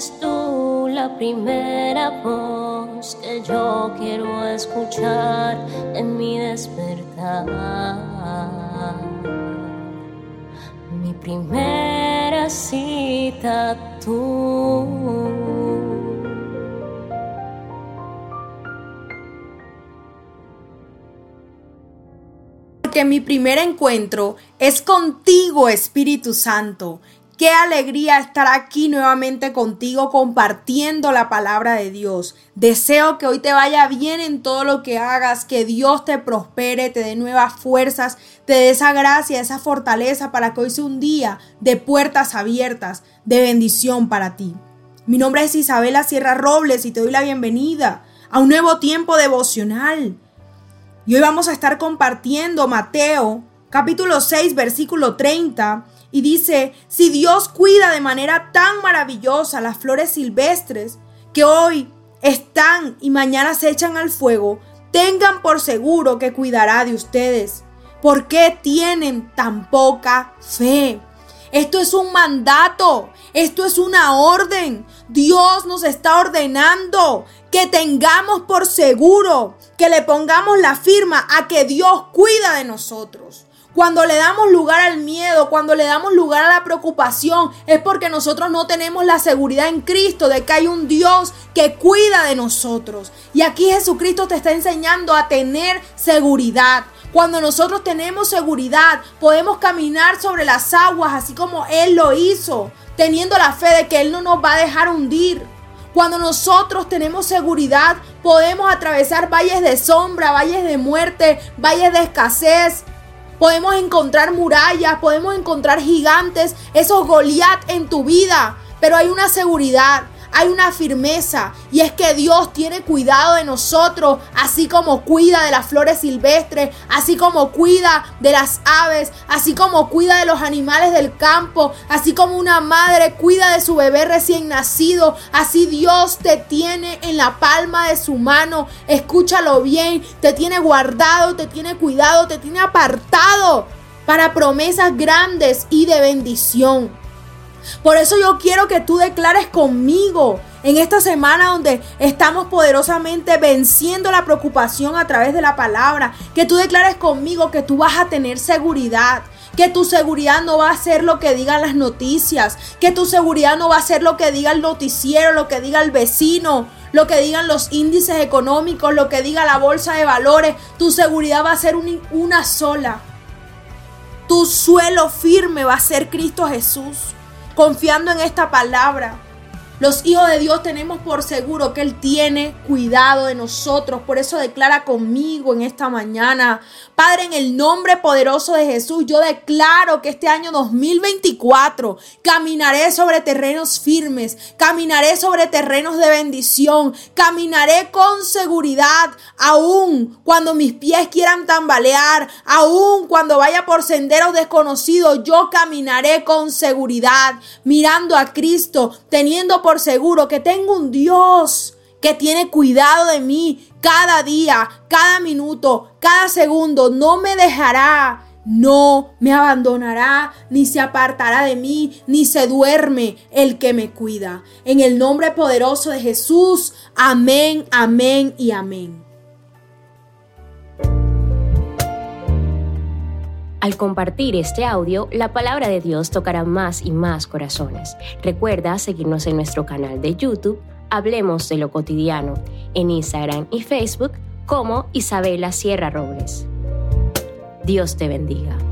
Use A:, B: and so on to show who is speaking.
A: Eres tú la primera voz que yo quiero escuchar en mi despertar. Mi primera cita tú.
B: porque mi primer encuentro es contigo, Espíritu Santo. Qué alegría estar aquí nuevamente contigo compartiendo la palabra de Dios. Deseo que hoy te vaya bien en todo lo que hagas, que Dios te prospere, te dé nuevas fuerzas, te dé esa gracia, esa fortaleza para que hoy sea un día de puertas abiertas, de bendición para ti. Mi nombre es Isabela Sierra Robles y te doy la bienvenida a un nuevo tiempo devocional. Y hoy vamos a estar compartiendo Mateo capítulo 6 versículo 30 y dice, si Dios cuida de manera tan maravillosa las flores silvestres que hoy están y mañana se echan al fuego, tengan por seguro que cuidará de ustedes. ¿Por qué tienen tan poca fe? Esto es un mandato, esto es una orden. Dios nos está ordenando que tengamos por seguro, que le pongamos la firma a que Dios cuida de nosotros. Cuando le damos lugar al miedo, cuando le damos lugar a la preocupación, es porque nosotros no tenemos la seguridad en Cristo de que hay un Dios que cuida de nosotros. Y aquí Jesucristo te está enseñando a tener seguridad. Cuando nosotros tenemos seguridad, podemos caminar sobre las aguas así como Él lo hizo, teniendo la fe de que Él no nos va a dejar hundir. Cuando nosotros tenemos seguridad, podemos atravesar valles de sombra, valles de muerte, valles de escasez. Podemos encontrar murallas, podemos encontrar gigantes, esos Goliat en tu vida. Pero hay una seguridad, hay una firmeza y es que Dios tiene cuidado de nosotros, así como cuida de las flores silvestres, así como cuida de las aves, así como cuida de los animales del campo, así como una madre cuida de su bebé recién nacido, así Dios te tiene en la palma de su mano. Escúchalo bien, te tiene guardado, te tiene cuidado, te tiene apartado para promesas grandes y de bendición. Por eso yo quiero que tú declares conmigo en esta semana donde estamos poderosamente venciendo la preocupación a través de la palabra, que tú declares conmigo que tú vas a tener seguridad, que tu seguridad no va a ser lo que digan las noticias, que tu seguridad no va a ser lo que diga el noticiero, lo que diga el vecino, lo que digan los índices económicos, lo que diga la bolsa de valores, tu seguridad va a ser una sola. Tu suelo firme va a ser Cristo Jesús confiando en esta palabra. Los hijos de Dios tenemos por seguro que Él tiene cuidado de nosotros. Por eso declara conmigo en esta mañana. Padre, en el nombre poderoso de Jesús, yo declaro que este año 2024 caminaré sobre terrenos firmes, caminaré sobre terrenos de bendición, caminaré con seguridad, aún cuando mis pies quieran tambalear, aún cuando vaya por senderos desconocidos, yo caminaré con seguridad, mirando a Cristo, teniendo por seguro que tengo un Dios que tiene cuidado de mí cada día, cada minuto, cada segundo. No me dejará, no me abandonará, ni se apartará de mí, ni se duerme el que me cuida. En el nombre poderoso de Jesús, amén, amén y amén.
C: Al compartir este audio, la palabra de Dios tocará más y más corazones. Recuerda seguirnos en nuestro canal de YouTube, Hablemos de lo cotidiano, en Instagram y Facebook como Isabela Sierra Robles. Dios te bendiga.